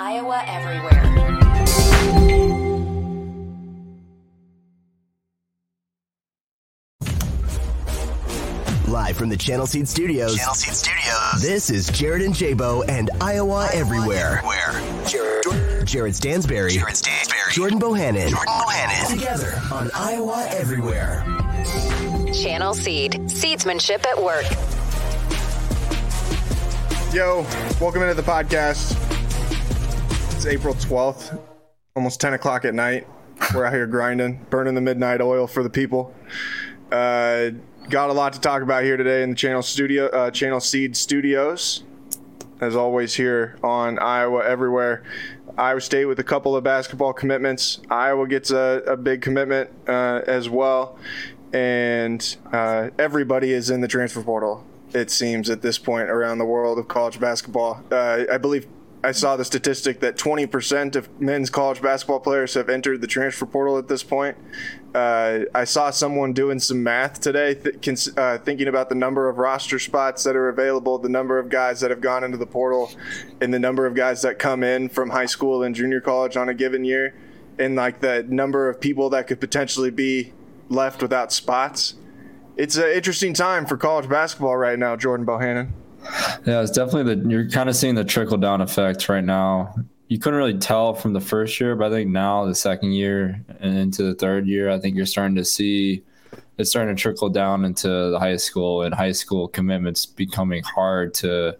Iowa Everywhere. Live from the Channel Seed Studios. Channel Seed Studios. This is Jared and J-Bo and Iowa, Everywhere. Where? Jared, Jared Stansbury. Jared Stansbury. Jordan Bohannon. Jordan Bohannon. Together on Iowa Everywhere. Channel Seed. Seedsmanship at work. Yo, welcome into the podcast. It's April 12th, almost 10 o'clock at night. We're out here grinding, burning the midnight oil for the people. Uh, got a lot to talk about here today in the Channel Studio, uh, Channel Seed Studios. As always, here on Iowa Everywhere. Iowa State with a couple of basketball commitments. Iowa gets a, a big commitment uh, as well. And uh, everybody is in the transfer portal, it seems, at this point around the world of college basketball. Uh, I believe I saw the statistic that 20% of men's college basketball players have entered the transfer portal at this point. Uh, I saw someone doing some math today, th- uh, thinking about the number of roster spots that are available, the number of guys that have gone into the portal, and the number of guys that come in from high school and junior college on a given year, and like the number of people that could potentially be left without spots. It's an interesting time for college basketball right now, Jordan Bohannon. Yeah, it's definitely the you're kind of seeing the trickle down effect right now. You couldn't really tell from the first year, but I think now the second year and into the third year, I think you're starting to see it's starting to trickle down into the high school and high school commitments becoming hard to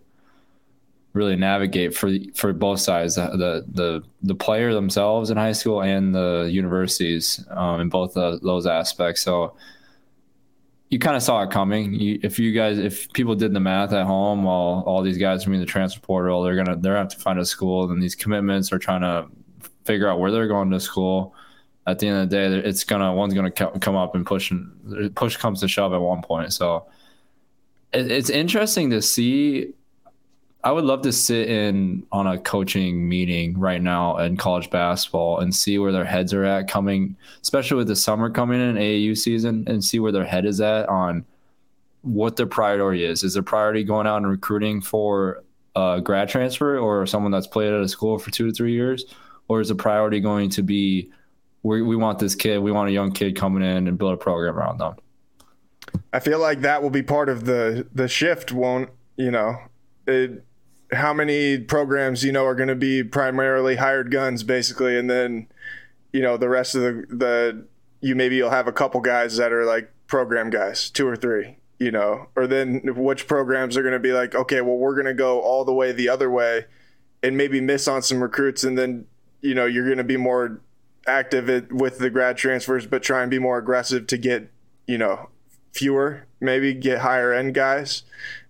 really navigate for for both sides the the the player themselves in high school and the universities um, in both those aspects. So you kind of saw it coming. You, if you guys, if people did the math at home, while all these guys in the transfer portal, they're gonna they're gonna have to find a school, and these commitments are trying to figure out where they're going to school. At the end of the day, it's gonna one's gonna come up and push and push comes to shove at one point. So it, it's interesting to see. I would love to sit in on a coaching meeting right now in college basketball and see where their heads are at coming, especially with the summer coming in AAU season, and see where their head is at on what their priority is. Is their priority going out and recruiting for a grad transfer or someone that's played at a school for two to three years, or is the priority going to be we, we want this kid, we want a young kid coming in and build a program around them? I feel like that will be part of the the shift. Won't you know? It, how many programs you know are going to be primarily hired guns basically and then you know the rest of the the you maybe you'll have a couple guys that are like program guys two or three you know? Or then which programs are going to be like okay well we're going to go all the way the other way and maybe miss on some recruits and then you know you're going to be more active with the grad transfers but try and be more aggressive to get you know fewer maybe get higher end guys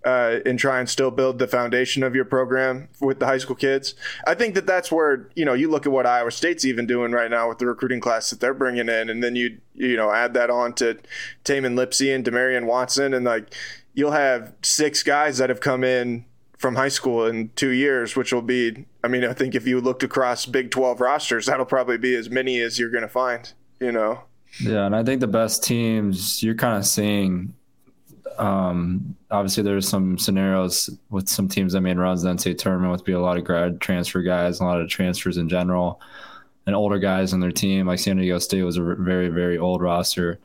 uh, and try and still build the foundation of your program with the high school kids. I think that that's where you know you look at what Iowa State's even doing right now with the recruiting class that they're bringing in, and then you you know add that on to Tamin Lipsey and Demarion Watson, and like you'll have six guys that have come in from high school in two years, which will be. I mean, I think if you looked across Big Twelve rosters, that'll probably be as many as you're going to find. You know. Yeah, and I think the best teams you're kind of seeing um, obviously, there's some scenarios with some teams that made runs the NCAA tournament with be a lot of grad transfer guys, a lot of transfers in general, and older guys on their team. Like San Diego State was a very, very old roster.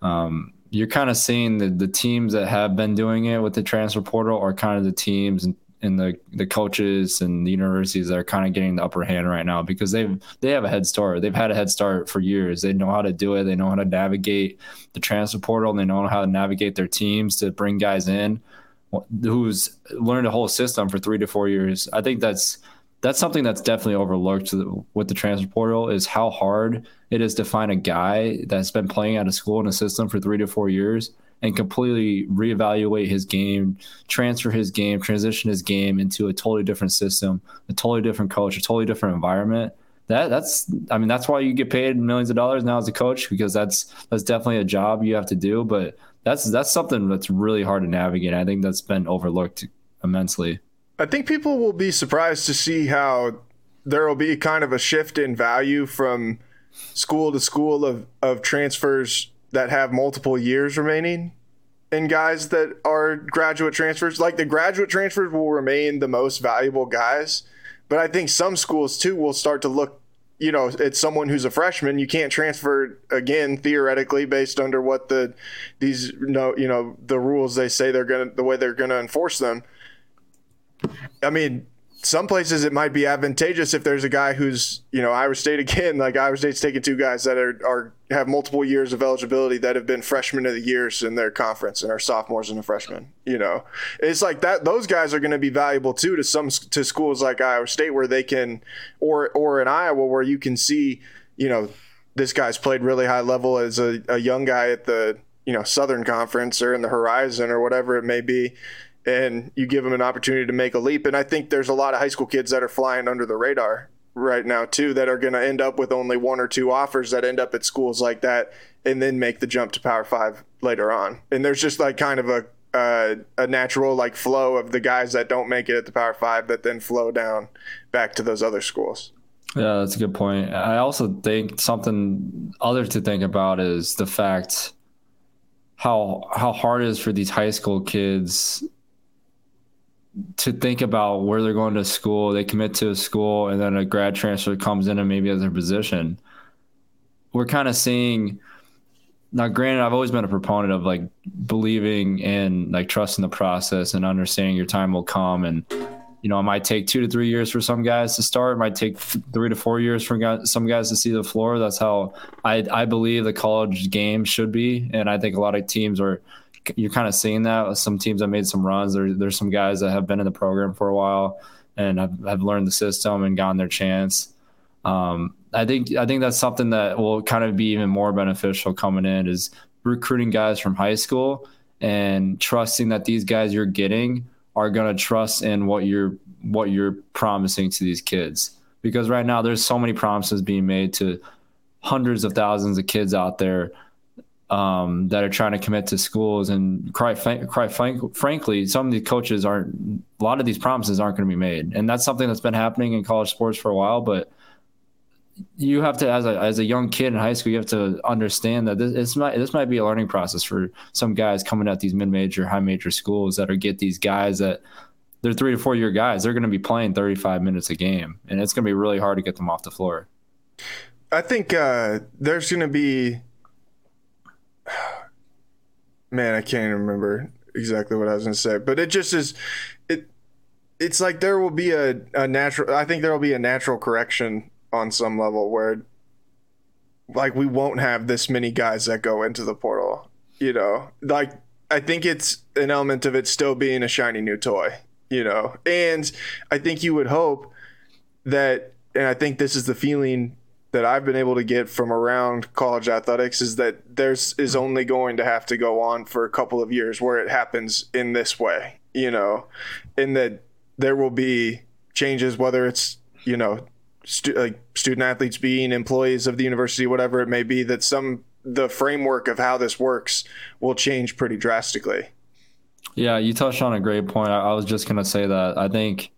Um, you're kind of seeing the, the teams that have been doing it with the transfer portal are kind of the teams and and the the coaches and the universities that are kind of getting the upper hand right now because they've they have a head start. They've had a head start for years. They know how to do it. They know how to navigate the transfer portal. And they know how to navigate their teams to bring guys in who's learned a whole system for three to four years. I think that's that's something that's definitely overlooked with the transfer portal is how hard it is to find a guy that's been playing out of school in a system for three to four years and completely reevaluate his game, transfer his game, transition his game into a totally different system, a totally different coach, a totally different environment. That that's I mean that's why you get paid millions of dollars now as a coach because that's that's definitely a job you have to do, but that's that's something that's really hard to navigate. I think that's been overlooked immensely. I think people will be surprised to see how there will be kind of a shift in value from school to school of, of transfers that have multiple years remaining and guys that are graduate transfers. Like the graduate transfers will remain the most valuable guys, But I think some schools too will start to look, you know, at someone who's a freshman. You can't transfer again theoretically based under what the these no you know the rules they say they're gonna the way they're gonna enforce them. I mean, some places it might be advantageous if there's a guy who's you know Iowa State again like Iowa State's taking two guys that are, are have multiple years of eligibility that have been freshmen of the years in their conference and are sophomores and a freshman you know. It's like that those guys are going to be valuable too to some to schools like Iowa State where they can or or in Iowa where you can see you know this guy's played really high level as a, a young guy at the you know Southern Conference or in the Horizon or whatever it may be and you give them an opportunity to make a leap. And I think there's a lot of high school kids that are flying under the radar right now too that are going to end up with only one or two offers that end up at schools like that and then make the jump to Power Five later on. And there's just like kind of a uh, a natural like flow of the guys that don't make it at the Power Five that then flow down back to those other schools. Yeah, that's a good point. I also think something other to think about is the fact how how hard it is for these high school kids to think about where they're going to school. They commit to a school, and then a grad transfer comes in and maybe as their position. We're kind of seeing. Now, granted, I've always been a proponent of like believing in like trusting the process and understanding your time will come. And you know, it might take two to three years for some guys to start. It might take three to four years for some guys to see the floor. That's how I I believe the college game should be, and I think a lot of teams are you're kind of seeing that with some teams that made some runs. There, there's some guys that have been in the program for a while and have, have learned the system and gotten their chance. Um, I think I think that's something that will kind of be even more beneficial coming in is recruiting guys from high school and trusting that these guys you're getting are going to trust in what you're what you're promising to these kids because right now there's so many promises being made to hundreds of thousands of kids out there um, that are trying to commit to schools. And quite, quite frank, frankly, some of these coaches aren't. A lot of these promises aren't going to be made, and that's something that's been happening in college sports for a while. But you have to, as a as a young kid in high school, you have to understand that this this might this might be a learning process for some guys coming at these mid major, high major schools that are get these guys that they're three to four year guys. They're going to be playing 35 minutes a game, and it's going to be really hard to get them off the floor. I think uh, there's going to be man, I can't even remember exactly what I was going to say, but it just is it. It's like there will be a, a natural. I think there will be a natural correction on some level where, like, we won't have this many guys that go into the portal. You know, like I think it's an element of it still being a shiny new toy. You know, and I think you would hope that, and I think this is the feeling that I've been able to get from around college athletics is that there's is mm-hmm. only going to have to go on for a couple of years where it happens in this way, you know, in that there will be changes, whether it's you know, stu- like student athletes being employees of the university, whatever it may be, that some the framework of how this works will change pretty drastically. Yeah, you touched on a great point. I, I was just gonna say that I think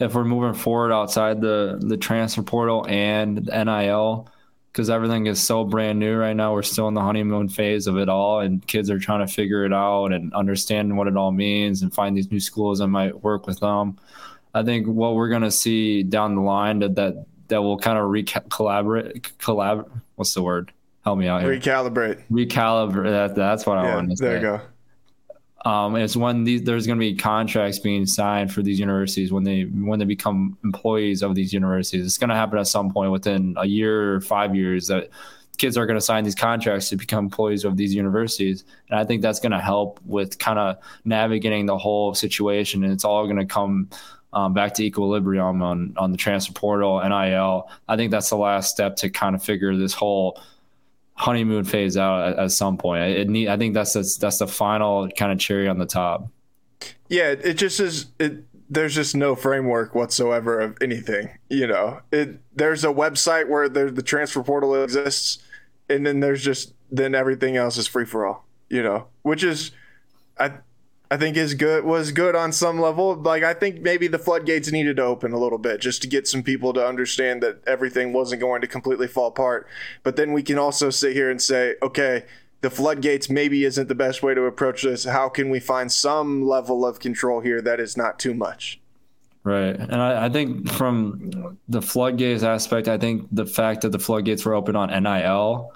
if we're moving forward outside the the transfer portal and NIL because everything is so brand new right now. We're still in the honeymoon phase of it all, and kids are trying to figure it out and understand what it all means and find these new schools that might work with them. I think what we're going to see down the line that that, that will kind of recalibrate, collab. What's the word? Help me out here. Recalibrate. Recalibrate. That, that's what I Yeah, wanted to say there you go. Um, it's when these, there's going to be contracts being signed for these universities when they when they become employees of these universities. It's going to happen at some point within a year or five years that kids are going to sign these contracts to become employees of these universities, and I think that's going to help with kind of navigating the whole situation. And it's all going to come um, back to equilibrium on on the transfer portal, NIL. I think that's the last step to kind of figure this whole honeymoon phase out at, at some point. It need, I think that's, that's that's the final kind of cherry on the top. Yeah, it just is. It there's just no framework whatsoever of anything. You know, it there's a website where there, the transfer portal exists, and then there's just then everything else is free for all. You know, which is, I I think is good was good on some level. Like I think maybe the floodgates needed to open a little bit just to get some people to understand that everything wasn't going to completely fall apart. But then we can also sit here and say, okay, the floodgates maybe isn't the best way to approach this. How can we find some level of control here that is not too much? Right. And I, I, think from the floodgates aspect, I think the fact that the floodgates were open on NIL,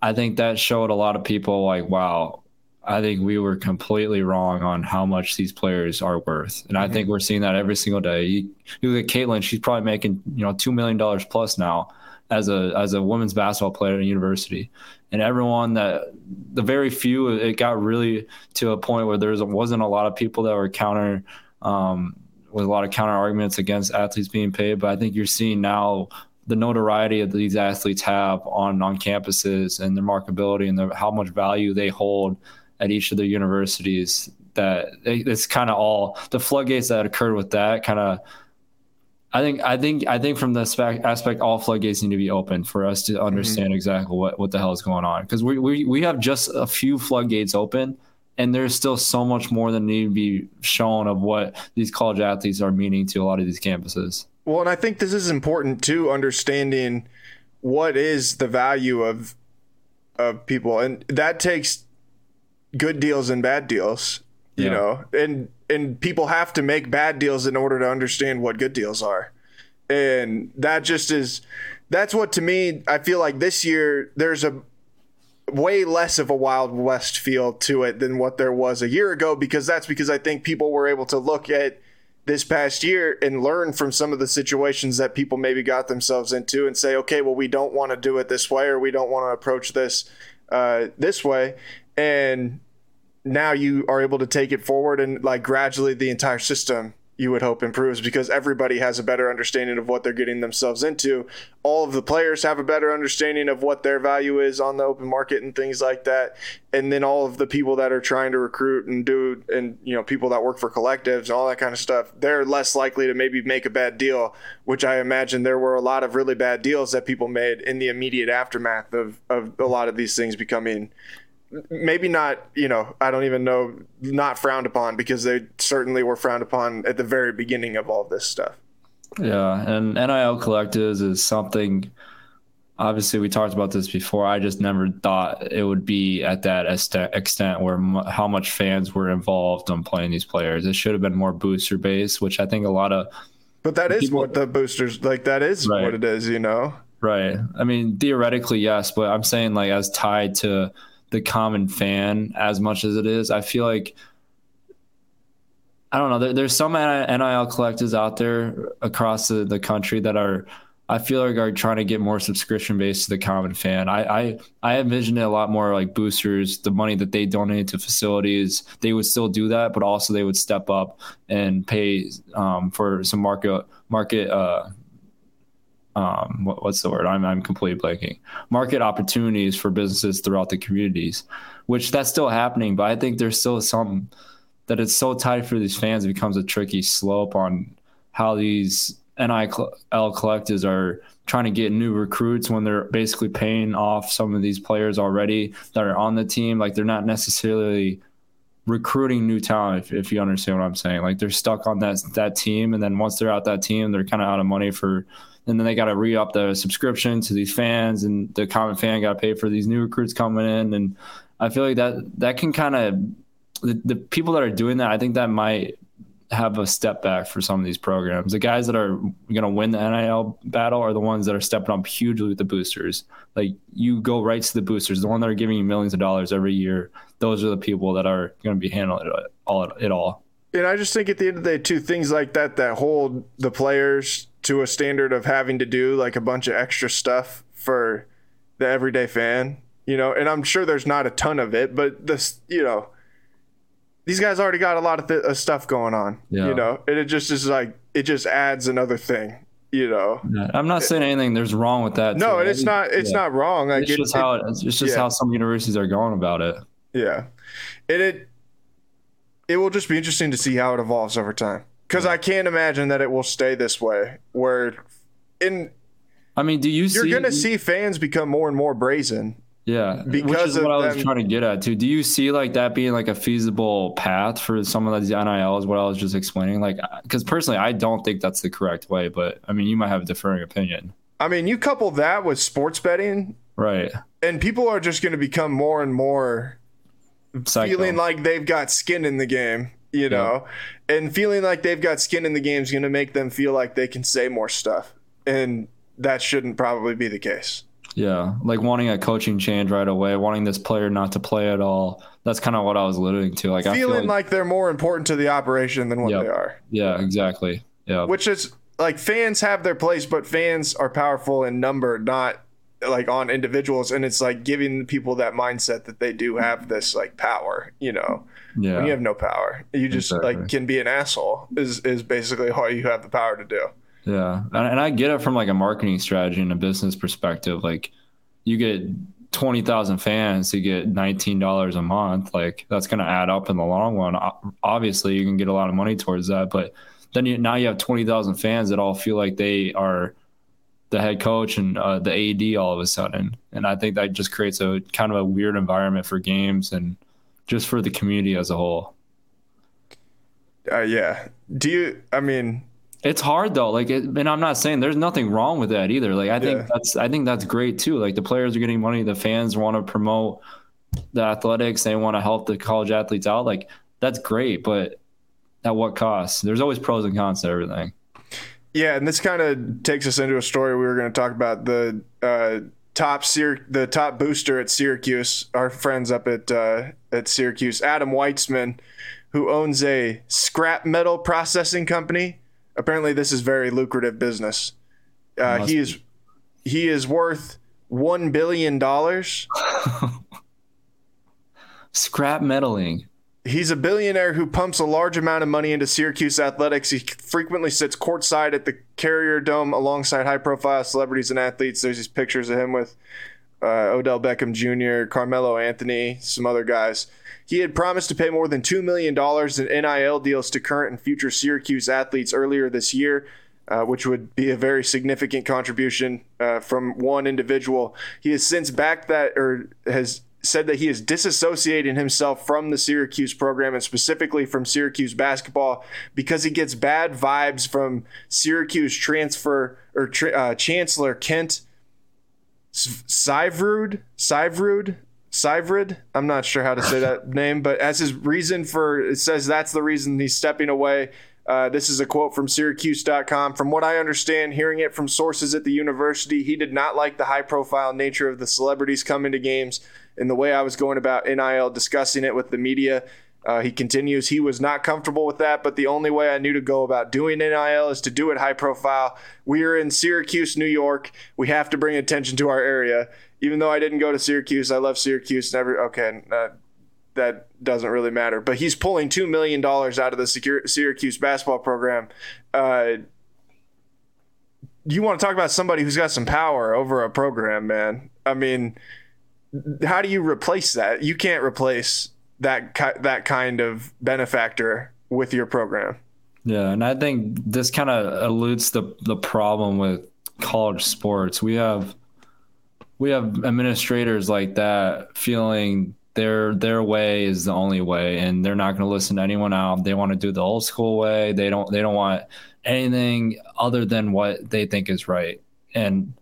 I think that showed a lot of people like, wow, I think we were completely wrong on how much these players are worth. And I mm-hmm. think we're seeing that every single day. You, you look at Caitlin, she's probably making, you know, $2 million plus now as a, as a women's basketball player at a university. And everyone that the very few, it got really to a point where there wasn't a lot of people that were counter, um, with a lot of counter arguments against athletes being paid. But I think you're seeing now the notoriety that these athletes have on on campuses and their marketability and the, how much value they hold at each of their universities. That it's kind of all the floodgates that occurred with that kind of. I think I think I think from the aspect, all floodgates need to be open for us to understand mm-hmm. exactly what, what the hell is going on because we, we we have just a few floodgates open and there's still so much more that need to be shown of what these college athletes are meaning to a lot of these campuses. Well, and I think this is important too, understanding what is the value of of people, and that takes good deals and bad deals. You yeah. know, and and people have to make bad deals in order to understand what good deals are, and that just is that's what to me I feel like this year there's a way less of a wild west feel to it than what there was a year ago because that's because I think people were able to look at this past year and learn from some of the situations that people maybe got themselves into and say, okay, well, we don't want to do it this way or we don't want to approach this uh, this way. And now you are able to take it forward and like gradually the entire system you would hope improves because everybody has a better understanding of what they're getting themselves into. All of the players have a better understanding of what their value is on the open market and things like that. And then all of the people that are trying to recruit and do and you know people that work for collectives and all that kind of stuff, they're less likely to maybe make a bad deal, which I imagine there were a lot of really bad deals that people made in the immediate aftermath of of a lot of these things becoming maybe not you know i don't even know not frowned upon because they certainly were frowned upon at the very beginning of all this stuff. Yeah and nil collectives is something obviously we talked about this before i just never thought it would be at that extent where m- how much fans were involved on playing these players. It should have been more booster based which i think a lot of but that is people, what the boosters like that is right. what it is you know? Right. I mean theoretically yes but i'm saying like as tied to the common fan as much as it is. I feel like I don't know. There, there's some NIL collectors out there across the, the country that are, I feel like, are trying to get more subscription based to the common fan. I, I I envision it a lot more like boosters, the money that they donate to facilities. They would still do that, but also they would step up and pay um, for some market market uh, um, what, what's the word? I'm, I'm completely blanking. Market opportunities for businesses throughout the communities, which that's still happening. But I think there's still some that it's so tight for these fans. It becomes a tricky slope on how these NIL collectives are trying to get new recruits when they're basically paying off some of these players already that are on the team. Like they're not necessarily recruiting new talent if, if you understand what i'm saying like they're stuck on that that team and then once they're out that team they're kind of out of money for and then they got to re up the subscription to these fans, and the common fan got to pay for these new recruits coming in. And I feel like that that can kind of the, the people that are doing that. I think that might have a step back for some of these programs. The guys that are going to win the NIL battle are the ones that are stepping up hugely with the boosters. Like you go right to the boosters, the one that are giving you millions of dollars every year. Those are the people that are going to be handling it all. It all. And I just think at the end of the day, two things like that that hold the players to a standard of having to do like a bunch of extra stuff for the everyday fan, you know, and I'm sure there's not a ton of it, but this, you know, these guys already got a lot of th- uh, stuff going on, yeah. you know, and it just is like, it just adds another thing, you know. Yeah, I'm not saying anything there's wrong with that. No, too. it's not, it's yeah. not wrong. Like it's just it, how, it, it's just how some universities are going about it. Yeah. And it, it will just be interesting to see how it evolves over time because I can't imagine that it will stay this way. Where in, I mean, do you? You're see, to see fans become more and more brazen. Yeah, because which is what I was them. trying to get at too. Do you see like that being like a feasible path for some of these NILs? What I was just explaining, like, because personally, I don't think that's the correct way. But I mean, you might have a differing opinion. I mean, you couple that with sports betting, right? And people are just going to become more and more Psycho. feeling like they've got skin in the game you know, and feeling like they've got skin in the game is going to make them feel like they can say more stuff, and that shouldn't probably be the case. Yeah, like wanting a coaching change right away, wanting this player not to play at all. That's kind of what I was alluding to. Like I feel Feeling like, like they're more important to the operation than what Yep. they are. yeah, exactly. Yeah, which is like fans have their place, but fans are powerful in number, not like on individuals. And it's like giving people that mindset that they do have this like power, you know, yeah. when you have no power, you just Exactly. like can be an asshole is, is basically all you have the power to do. Yeah, and, and I get it from like a marketing strategy and a business perspective. Like, you get twenty thousand fans, you get nineteen dollars a month. Like, that's going to add up in the long run. Obviously, you can get a lot of money towards that, but then you, now you have twenty thousand fans that all feel like they are the head coach and uh, the AD all of a sudden, and I think that just creates a kind of a weird environment for games and just for the community as a whole. Uh, yeah. Do you, I mean, It's hard though. Like, it, and I'm not saying there's nothing wrong with that either. Like, I think Yeah. that's I think that's great too. Like, the players are getting money. The fans want to promote the athletics. They want to help the college athletes out. Like, that's great. But at what cost? There's always pros and cons to everything. Yeah, and this kind of takes us into a story we were going to talk about the uh, top Syr- the top booster at Syracuse, our friends up at uh, at Syracuse, Adam Weitsman, who owns a scrap metal processing company. Apparently, this is very lucrative business. Uh, he is he is worth one billion dollars. Scrap metaling. He's a billionaire who pumps a large amount of money into Syracuse athletics. He frequently sits courtside at the Carrier Dome alongside high profile celebrities and athletes. There's these pictures of him with uh, Odell Beckham Jr., Carmelo Anthony, some other guys. He had promised to pay more than $2 million in NIL deals to current and future Syracuse athletes earlier this year. Uh, which would be a very significant contribution uh, from one individual. He has since backed that, or has said that he is disassociating himself from the Syracuse program and specifically from Syracuse basketball because he gets bad vibes from Syracuse transfer or uh, Chancellor Kent S- Syverud, Syverud, I'm not sure how to say that name, but as his reason for it says that's the reason he's stepping away. Uh, this is a quote from Syracuse.com. From what I understand, hearing it from sources at the university, he did not like the high profile nature of the celebrities coming to games and the way I was going about NIL discussing it with the media. Uh, he continues, he was not comfortable with that, but the only way I knew to go about doing NIL is to do it high profile. We are in Syracuse, New York. We have to bring attention to our area. Even though I didn't go to Syracuse, I love Syracuse. Never, okay, uh, that doesn't really matter. But he's pulling $2 million out of the Syr- Syracuse basketball program. Uh, you want to talk about somebody who's got some power over a program, man. I mean, how do you replace that? You can't replace that ki- that kind of benefactor with your program. Yeah, and I think this kind of eludes the the problem with college sports. We have we have administrators like that feeling their their way is the only way, and they're not going to listen to anyone out. They want to do the old school way. They don't they don't want anything other than what they think is right. And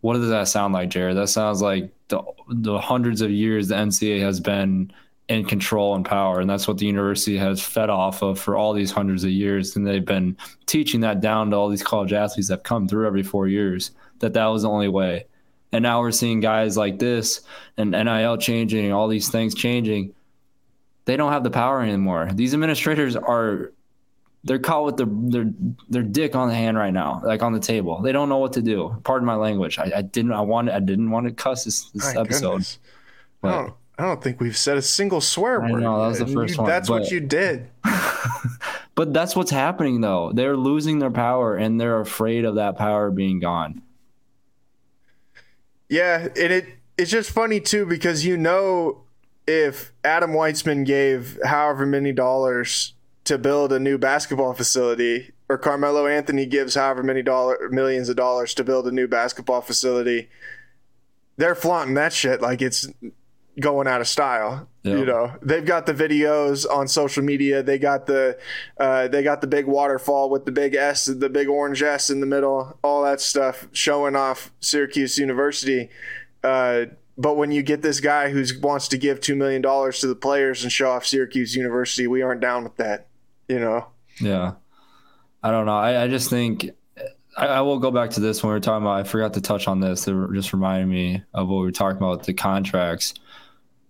what does that sound like, Jared? That sounds like the the hundreds of years the NCAA has been in control and power, and that's what the university has fed off of for all these hundreds of years. And they've been teaching that down to all these college athletes that come through every four years that that was the only way. And now we're seeing guys like this and NIL changing all these things changing. They don't have the power anymore. These administrators are they're caught with their their their dick on the hand right now, like on the table. They don't know what to do. Pardon my language. I, I didn't I wanted I didn't want to cuss this, this episode. I don't, I don't think we've said a single swear I word. know, that was the first you- one, That's what you did. But that's what's happening though. They're losing their power and they're afraid of that power being gone. Yeah, and it it's just funny too because you know if Adam Weitsman gave however many dollars to build a new basketball facility, or Carmelo Anthony gives however many dollar millions of dollars to build a new basketball facility, they're flaunting that shit like it's going out of style. Yeah. You know, they've got the videos on social media. They got the uh, they got the big waterfall with the big S, the big orange S in the middle, all that stuff showing off Syracuse University. Uh, but when you get this guy who wants to give two million dollars to the players and show off Syracuse University, we aren't down with that. You know. Yeah. I don't know. I, I just think I, I will go back to this when we are talking about. I forgot to touch on this. It just reminded me of what we were talking about the contracts.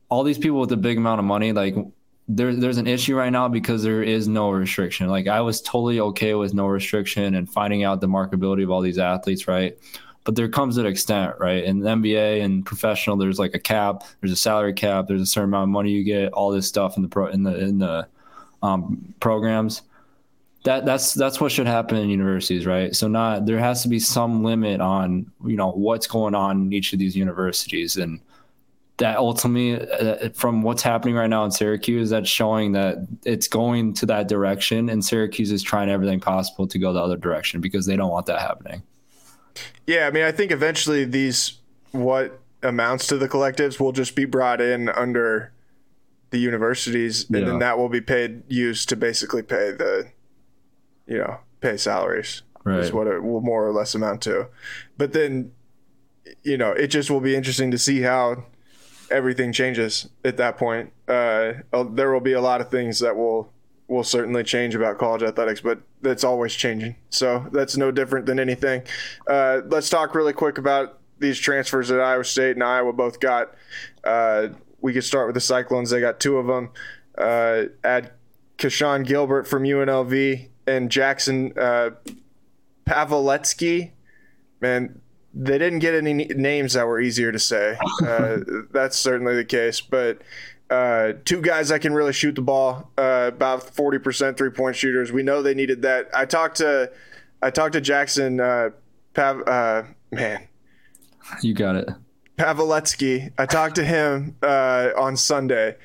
All these people with a big amount of money, like there, there's an issue right now because there is no restriction. Like I was totally okay with no restriction and finding out the marketability of all these athletes, right? But there comes an extent, right? In NBA and professional, there's like a cap, there's a salary cap, there's a certain amount of money you get, all this stuff in the pro in the in the um, programs. That that's that's what should happen in universities, right? So not there has to be some limit on you know what's going on in each of these universities and that ultimately, uh, from what's happening right now in Syracuse, that's showing that it's going to that direction, and Syracuse is trying everything possible to go the other direction because they don't want that happening. Yeah, I mean, I think eventually these what amounts to the collectives will just be brought in under the universities, and Yeah. then that will be paid used to basically pay the, you know, pay salaries. Is what it will more or less amount to. But then, you know, it just will be interesting to see how everything changes at that point. Uh, uh, there will be a lot of things that will will certainly change about college athletics, but that's always changing. So that's no different than anything. Uh, let's talk really quick about these transfers that Iowa State and Iowa both got. Uh, we could start with the Cyclones. They got two of them. Uh, add Keshon Gilbert from UNLV and Jackson uh, Paveletzke. Man, they didn't get any names that were easier to say. Uh, that's certainly the case. But uh, two guys that can really shoot the ball, uh, about forty percent three point shooters. We know they needed that. I talked to, I talked to Jackson. Uh, Pav, uh, man, You got it. Paveletzke. I talked to him uh, on Sunday,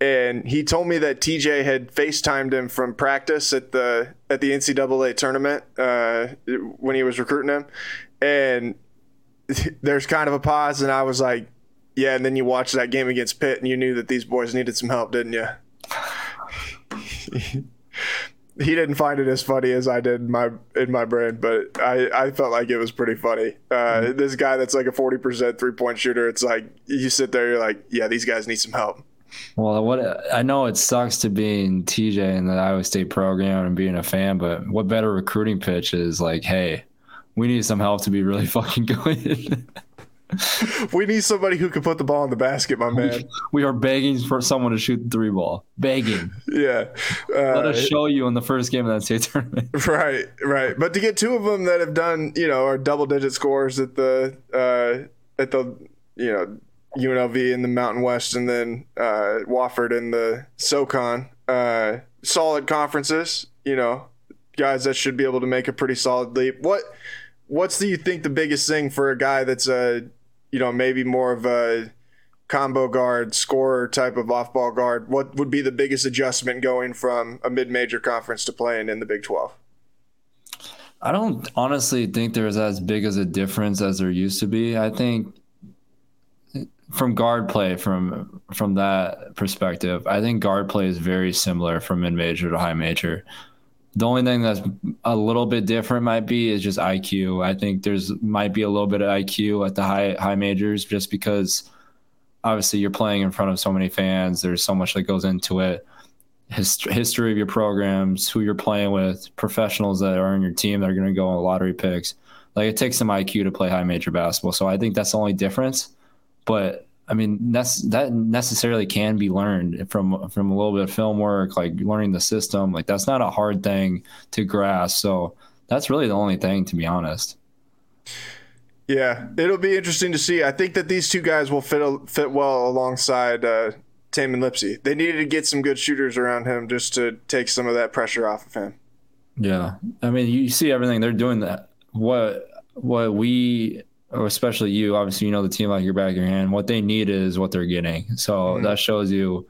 and he told me that TJ had FaceTimed him from practice at the at the NCAA tournament uh, when he was recruiting him, and there's kind of a pause, and I was like, "Yeah." And then you watched that game against Pitt, and you knew that these boys needed some help, didn't you? he didn't find it as funny as I did in my in my brain, but I, I felt like it was pretty funny. Uh, This guy that's like a forty percent three point shooter, it's like you sit there, you're like, yeah, these guys need some help. Well, what I know it sucks to be in TJ in the Iowa State program and being a fan, but what better recruiting pitch is like, hey, we need some help to be really fucking good. We need somebody who can put the ball in the basket, my man. we are begging for someone to shoot the three ball. Begging. Yeah, Let uh, us show you in the first game of that state tournament. right, right. But to get two of them that have done, you know, are double digit scores at the uh, at the you know UNLV in the Mountain West, and then uh, Wofford in the SoCon, uh, solid conferences. You know, guys that should be able to make a pretty solid leap. What what's do you think the biggest thing for a guy that's a you know maybe more of a combo guard scorer type of off ball guard what would be the biggest adjustment going from a mid-major conference to playing in the big 12 I don't honestly think there's as big as a difference as there used to be. I think from guard play from from that perspective, I think guard play is very similar from mid major to high major. The only thing that's a little bit different might be is just IQ. I think there's might be a little bit of IQ at the high high majors just because obviously you're playing in front of so many fans. There's so much that goes into it. Hist- history of your programs, who you're playing with, professionals that are on your team that are going to go on lottery picks. Like it takes some IQ to play high major basketball. So I think that's the only difference. But I mean, that's that necessarily can be learned from from a little bit of film work, like learning the system. Like that's not a hard thing to grasp. So that's really the only thing, to be honest. yeah it'll be interesting to see i think that these two guys will fit fit well alongside uh Tamin Lipsey. They needed to get some good shooters around him just to take some of that pressure off of him. Yeah, I mean, you see everything they're doing. That what what we, or especially you, obviously you know the team like your back of your hand. What they need is what they're getting. So mm-hmm. that shows you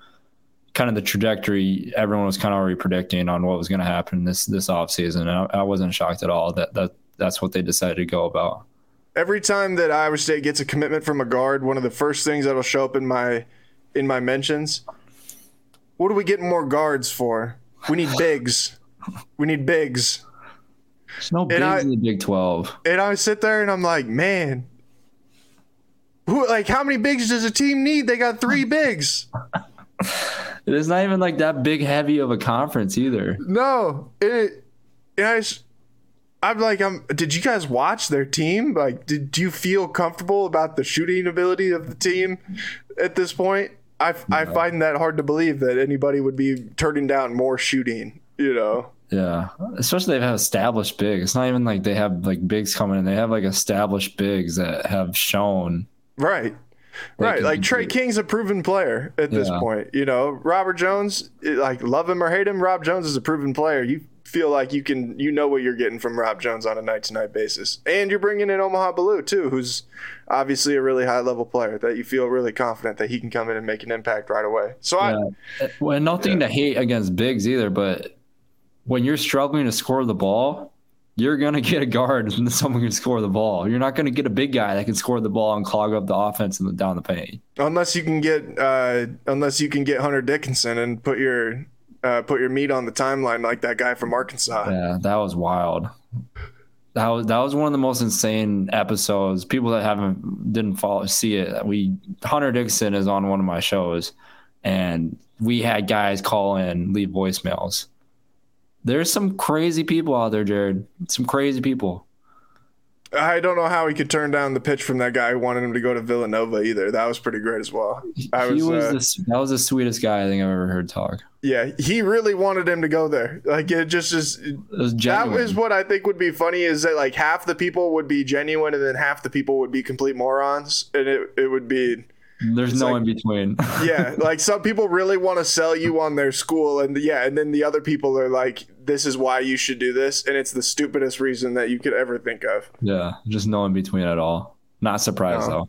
kind of the trajectory everyone was kind of already predicting on what was going to happen this this offseason. I, I wasn't shocked at all that that that's what they decided to go about. Every time that Iowa State gets a commitment from a guard, one of the first things that'll show up in my in my mentions, what are we getting more guards for? We need bigs. We need bigs. There's no bigs I- in the Big Twelve. And I sit there and I'm like, man, Who like how many bigs does a team need? They got three bigs. It is not even like that big heavy of a conference either. No, it. Guys, I'm like, I'm. Did you guys watch their team? Like, did you feel comfortable about the shooting ability of the team at this point? I, I find that hard to believe that anybody would be turning down more shooting. You know. Yeah, especially they have established bigs. It's not even like they have like bigs coming in. They have like established bigs that have shown. Right. Right, like Trey compete. King's a proven player at this point. You know, Robert Jones, like love him or hate him, Rob Jones is a proven player. You feel like you can, you know what you're getting from Rob Jones on a night to night basis, and you're bringing in Omaha Biliew too, who's obviously a really high level player that you feel really confident that he can come in and make an impact right away. So I, Well, nothing to hate against bigs either, but when you're struggling to score the ball, you're gonna get a guard and someone can score the ball. You're not gonna get a big guy that can score the ball and clog up the offense and down the paint. unless you can get, uh, unless you can get Hunter Dickinson and put your, uh, put your meat on the timeline like that guy from Arkansas. Yeah, that was wild. That was that was one of the most insane episodes. People that haven't didn't follow see it. We Hunter Dickinson is on one of my shows, and we had guys call in, leave voicemails. There's some crazy people out there, Jared. Some crazy people. I don't know how he could turn down the pitch from that guy who wanted him to go to Villanova either. That was pretty great as well. I he was, was uh, the that was the sweetest guy I think I've ever heard talk. yeah, he really wanted him to go there. Like it just is. That was what I think would be funny is that like half the people would be genuine and then half the people would be complete morons, and it it would be There's no like- in between. yeah. like some people really want to sell you on their school, and yeah, and then the other people are like, this is why you should do this, and it's the stupidest reason that you could ever think of. yeah, just no in between at all. Not surprised No. though.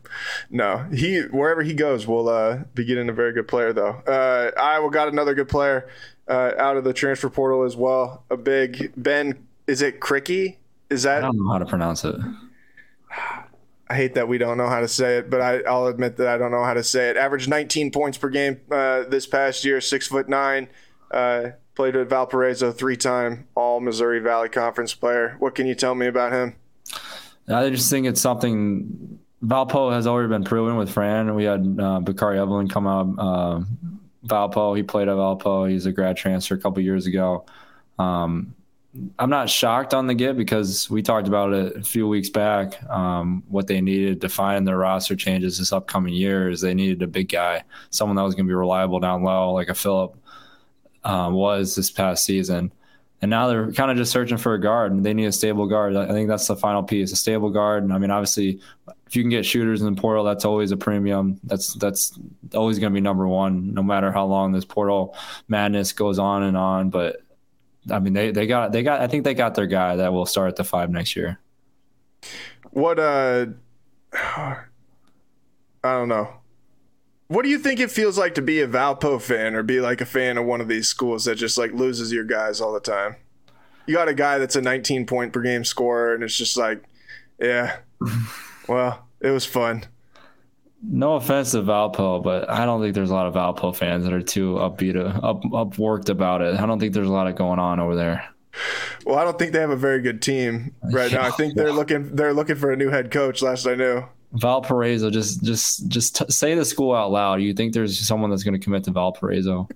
No, he wherever he goes will uh, be getting a very good player though. Uh, Iowa got another good player uh, out of the transfer portal as well. A big Ben. Is it Krikke? Is that? I don't know how to pronounce it. I hate that we don't know how to say it, but I, I'll admit that I don't know how to say it. Averaged 19 points per game uh, this past year. Six foot nine. Uh, played at Valparaiso three time All Missouri Valley Conference player. What can you tell me about him? I just think it's something Valpo has already been proven with Fran. We had uh, Bakari Evelyn come out. Uh, Valpo, he played at Valpo. He's a grad transfer a couple years ago. Um, I'm not shocked on the get because we talked about it a few weeks back. Um, what they needed to find in their roster changes this upcoming year is they needed a big guy, someone that was going to be reliable down low, like a Philip um, was this past season. And now they're kind of just searching for a guard, and they need a stable guard. I think that's the final piece, a stable guard. And I mean, obviously, if you can get shooters in the portal, that's always a premium. That's that's always going to be number one, no matter how long this portal madness goes on and on. But I mean, they they got they got. I think they got their guy that will start at the five next year. What uh I don't know. What do you think it feels like to be a Valpo fan or be like a fan of one of these schools that just like loses your guys all the time? You got a guy that's a 19 point per game scorer and it's just like, yeah. Well, it was fun. No offense to Valpo, but I don't think there's a lot of Valpo fans that are too upbeat, up upworked about it. I don't think there's a lot of going on over there. Well, I don't think they have a very good team right now. I think they're looking they're looking for a new head coach last I knew. Valparaiso, just just just t- say the school out loud. You think there's someone that's going to commit to Valparaiso?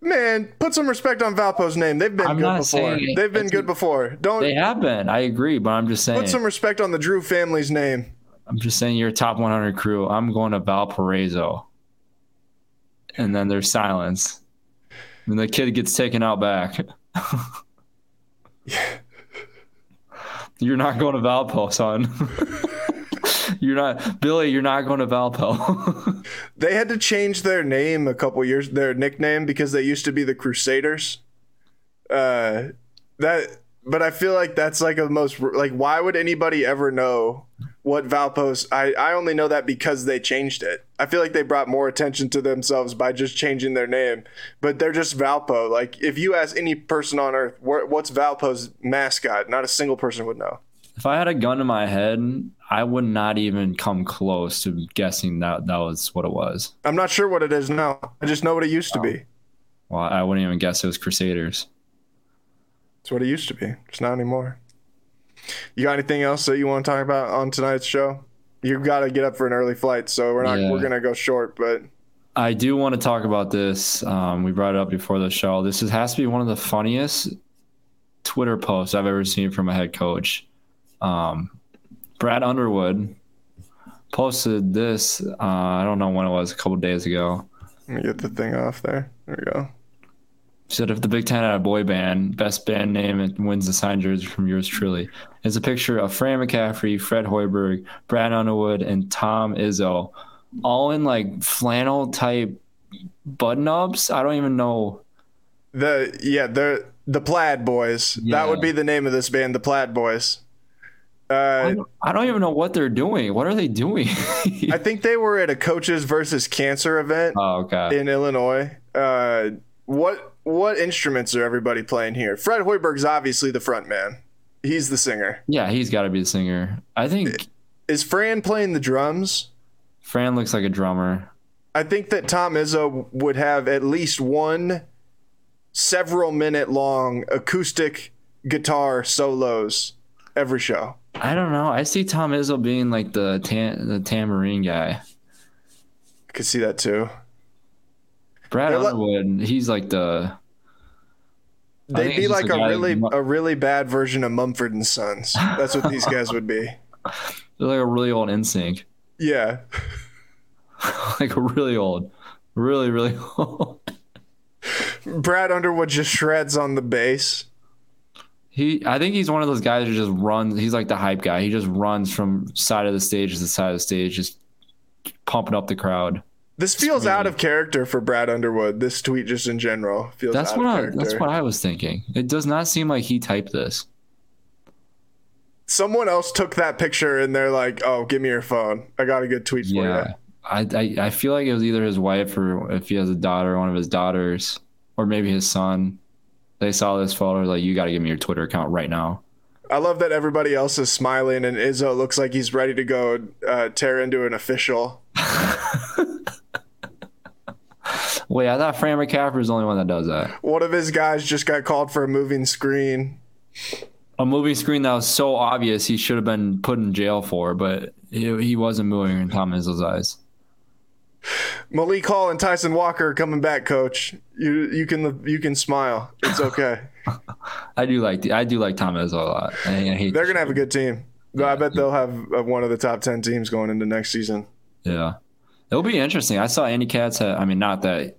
Man, put some respect on Valpo's name. They've been I'm good before. They've been good before. Don't They have been. I agree, but I'm just saying. put some respect on the Drew family's name. I'm just saying you're a top 100 crew. I'm going to Valparaiso. And then there's silence. And the kid gets taken out back. you're not going to Valpo, son. you're not Billy. You're not going to Valpo. They had to change their name a couple years, their nickname because they used to be the Crusaders. Uh, that, but I feel like that's like a most like why would anybody ever know what Valpo's? I I only know that because they changed it. I feel like they brought more attention to themselves by just changing their name, but they're just Valpo. Like if you ask any person on earth wh- what's Valpo's mascot, not a single person would know. if I had a gun to my head, I would not even come close to guessing that that was what it was. I'm not sure what it is now. I just know what it used to be. Well, I wouldn't even guess it was Crusaders. It's what it used to be. It's not anymore. You got anything else that you want to talk about on tonight's show? you've got to get up for an early flight, so we're not Yeah. we're gonna go short. But I do want to talk about this. Um, we brought it up before the show. This is, has to be one of the funniest Twitter posts I've ever seen from a head coach. Um, Brad Underwood posted this. Uh, I don't know when it was, a couple days ago. let me get the thing off there. There we go. Said if the Big Ten had a boy band, best band name and wins the signed jersey from yours truly. It's a picture of Fran McCaffery, Fred Hoiberg, Brad Underwood, and Tom Izzo, all in like flannel type button ups. I don't even know. The yeah the the Plaid Boys. That would be the name of this band, the Plaid Boys. I Uh, don't, I don't even know what they're doing. What are they doing? I think they were at a coaches versus cancer event oh, okay. in Illinois. Uh, what what instruments are everybody playing here? Fred Hoiberg's obviously the front man. He's the singer. Yeah, he's got to be the singer. I think Is Fran playing the drums? Fran looks like a drummer. I think that Tom Izzo would have at least one several minute long acoustic guitar solos every show. I don't know. I see Tom Izzo being like the tam- the tambourine guy. I could see that too. Brad They're Underwood, he's like the. They'd be like a a really a really bad version of Mumford and Sons. That's what these guys would be. they're like a really old NSYNC. Yeah. like a really old, really really old. Brad Underwood just shreds on the bass. He, I think he's one of those guys who just runs. He's like the hype guy. He just runs from side of the stage to the side of the stage, just pumping up the crowd. This feels out of character for Brad Underwood. This tweet just in general feels That's out what of I, character. that's what I was thinking. It does not seem like he typed this. Someone else took that picture and they're like, "Oh, give me your phone. I got a good tweet for you." Yeah, I, I I feel like it was either his wife or if he has a daughter, one of his daughters, or maybe his son. They saw this photo, like you got to give me your Twitter account right now. I love that everybody else is smiling and Izzo looks like he's ready to go uh, tear into an official. Wait, I thought Fran McCaffery was the only one that does that. One of his guys just got called for a moving screen. A moving screen that was so obvious he should have been put in jail for, but he, he wasn't moving in Tom Izzo's eyes. Malik Hall and Tyson Walker coming back, coach. You you can you can smile. It's okay. I do like the, I do like Tom Izzo a lot. I, I They're gonna have a good team. I bet they'll have uh, one of the top ten teams going into next season. Yeah. It'll be interesting. I saw Andy Katz had, I mean, not that,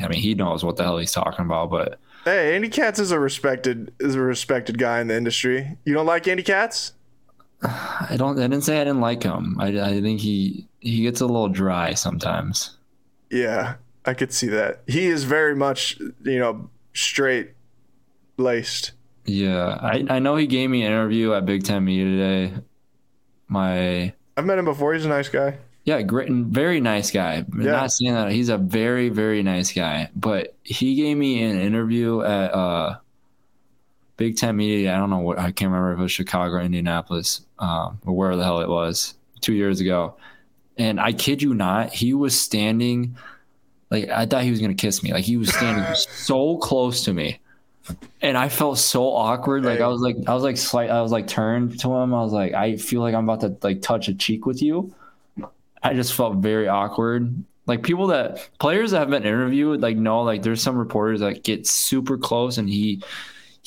I mean, he knows what the hell he's talking about, but Hey, Andy Katz is a respected is a respected guy in the industry. You don't like Andy Katz? I don't, I didn't say I didn't like him. I, I think he, he gets a little dry sometimes. Yeah, I could see that. He is very much you know straight laced. Yeah. I, I know he gave me an interview at Big Ten Media today. My, I've met him before. He's a nice guy. Yeah, great and very nice guy. Yeah. Not saying that he's a very, very nice guy, but he gave me an interview at, uh, Big Ten Media. I don't know what I can't remember if it was Chicago or Indianapolis, um, or where the hell it was two years ago. And I kid you not, he was standing like I thought he was gonna kiss me. Like he was standing so close to me, and I felt so awkward. Like I was like I was like slight. I was like turned to him. I was like I feel like I'm about to like touch a cheek with you. I just felt very awkward. Like people that players that have been interviewed, like know like there's some reporters that get super close, and he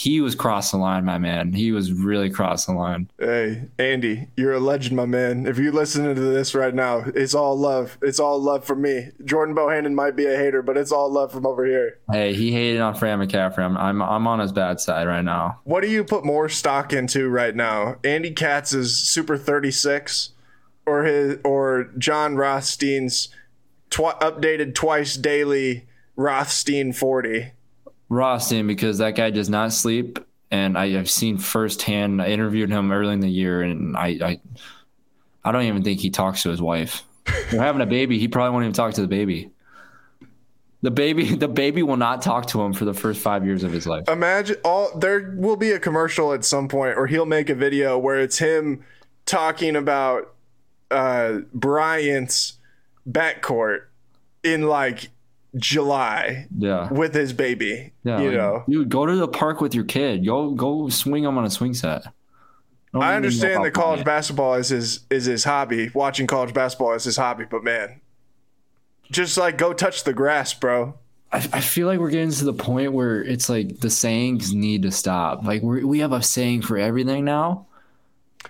he was crossing the line, my man. He was really crossing the line. Hey, Andy, you're a legend, my man. If you're listening to this right now, it's all love. It's all love from me. Jordan Bohannon might be a hater, but it's all love from over here. Hey, he hated on Fran McCaffery. I'm I'm I'm on his bad side right now. What do you put more stock into right now? Andy Katz is Super 36 or his or Jon Rothstein's tw- updated twice daily Rothstein 40? Rothstein because that guy does not sleep, and I have seen firsthand. I interviewed him early in the year, and I, I, I don't even think he talks to his wife. They're having a baby. He probably won't even talk to the baby. The baby, the baby will not talk to him for the first five years of his life. Imagine all there will be a commercial at some point or he'll make a video where it's him talking about uh Bryant's backcourt in like July Yeah, with his baby. yeah. you like, know. dude, go to the park with your kid. Go, go swing him on a swing set. don't I understand that college basketball is his is his hobby. Watching college basketball is his hobby, but man, just like go touch the grass, bro. I, I feel like we're getting to the point where it's like the sayings need to stop. Like we we have a saying for everything now.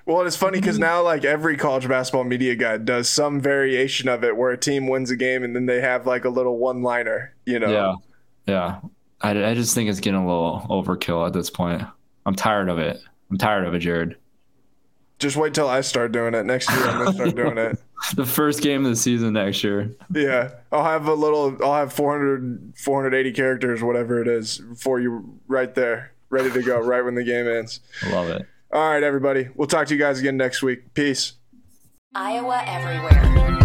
Well, it's funny because now like every college basketball media guy does some variation of it, where a team wins a game and then they have like a little one liner. You know, Yeah, yeah. I, I just think it's getting a little overkill at this point. I'm tired of it. I'm tired of it, Jared. just wait till I start doing it next year. I'm gonna start doing it. The first game of the season next year. Yeah, I'll have a little. I'll have 400, 480 characters, whatever it is, for you right there, ready to go, right when the game ends. I love it. All right, everybody. We'll talk to you guys again next week. Peace. Iowa Everywhere.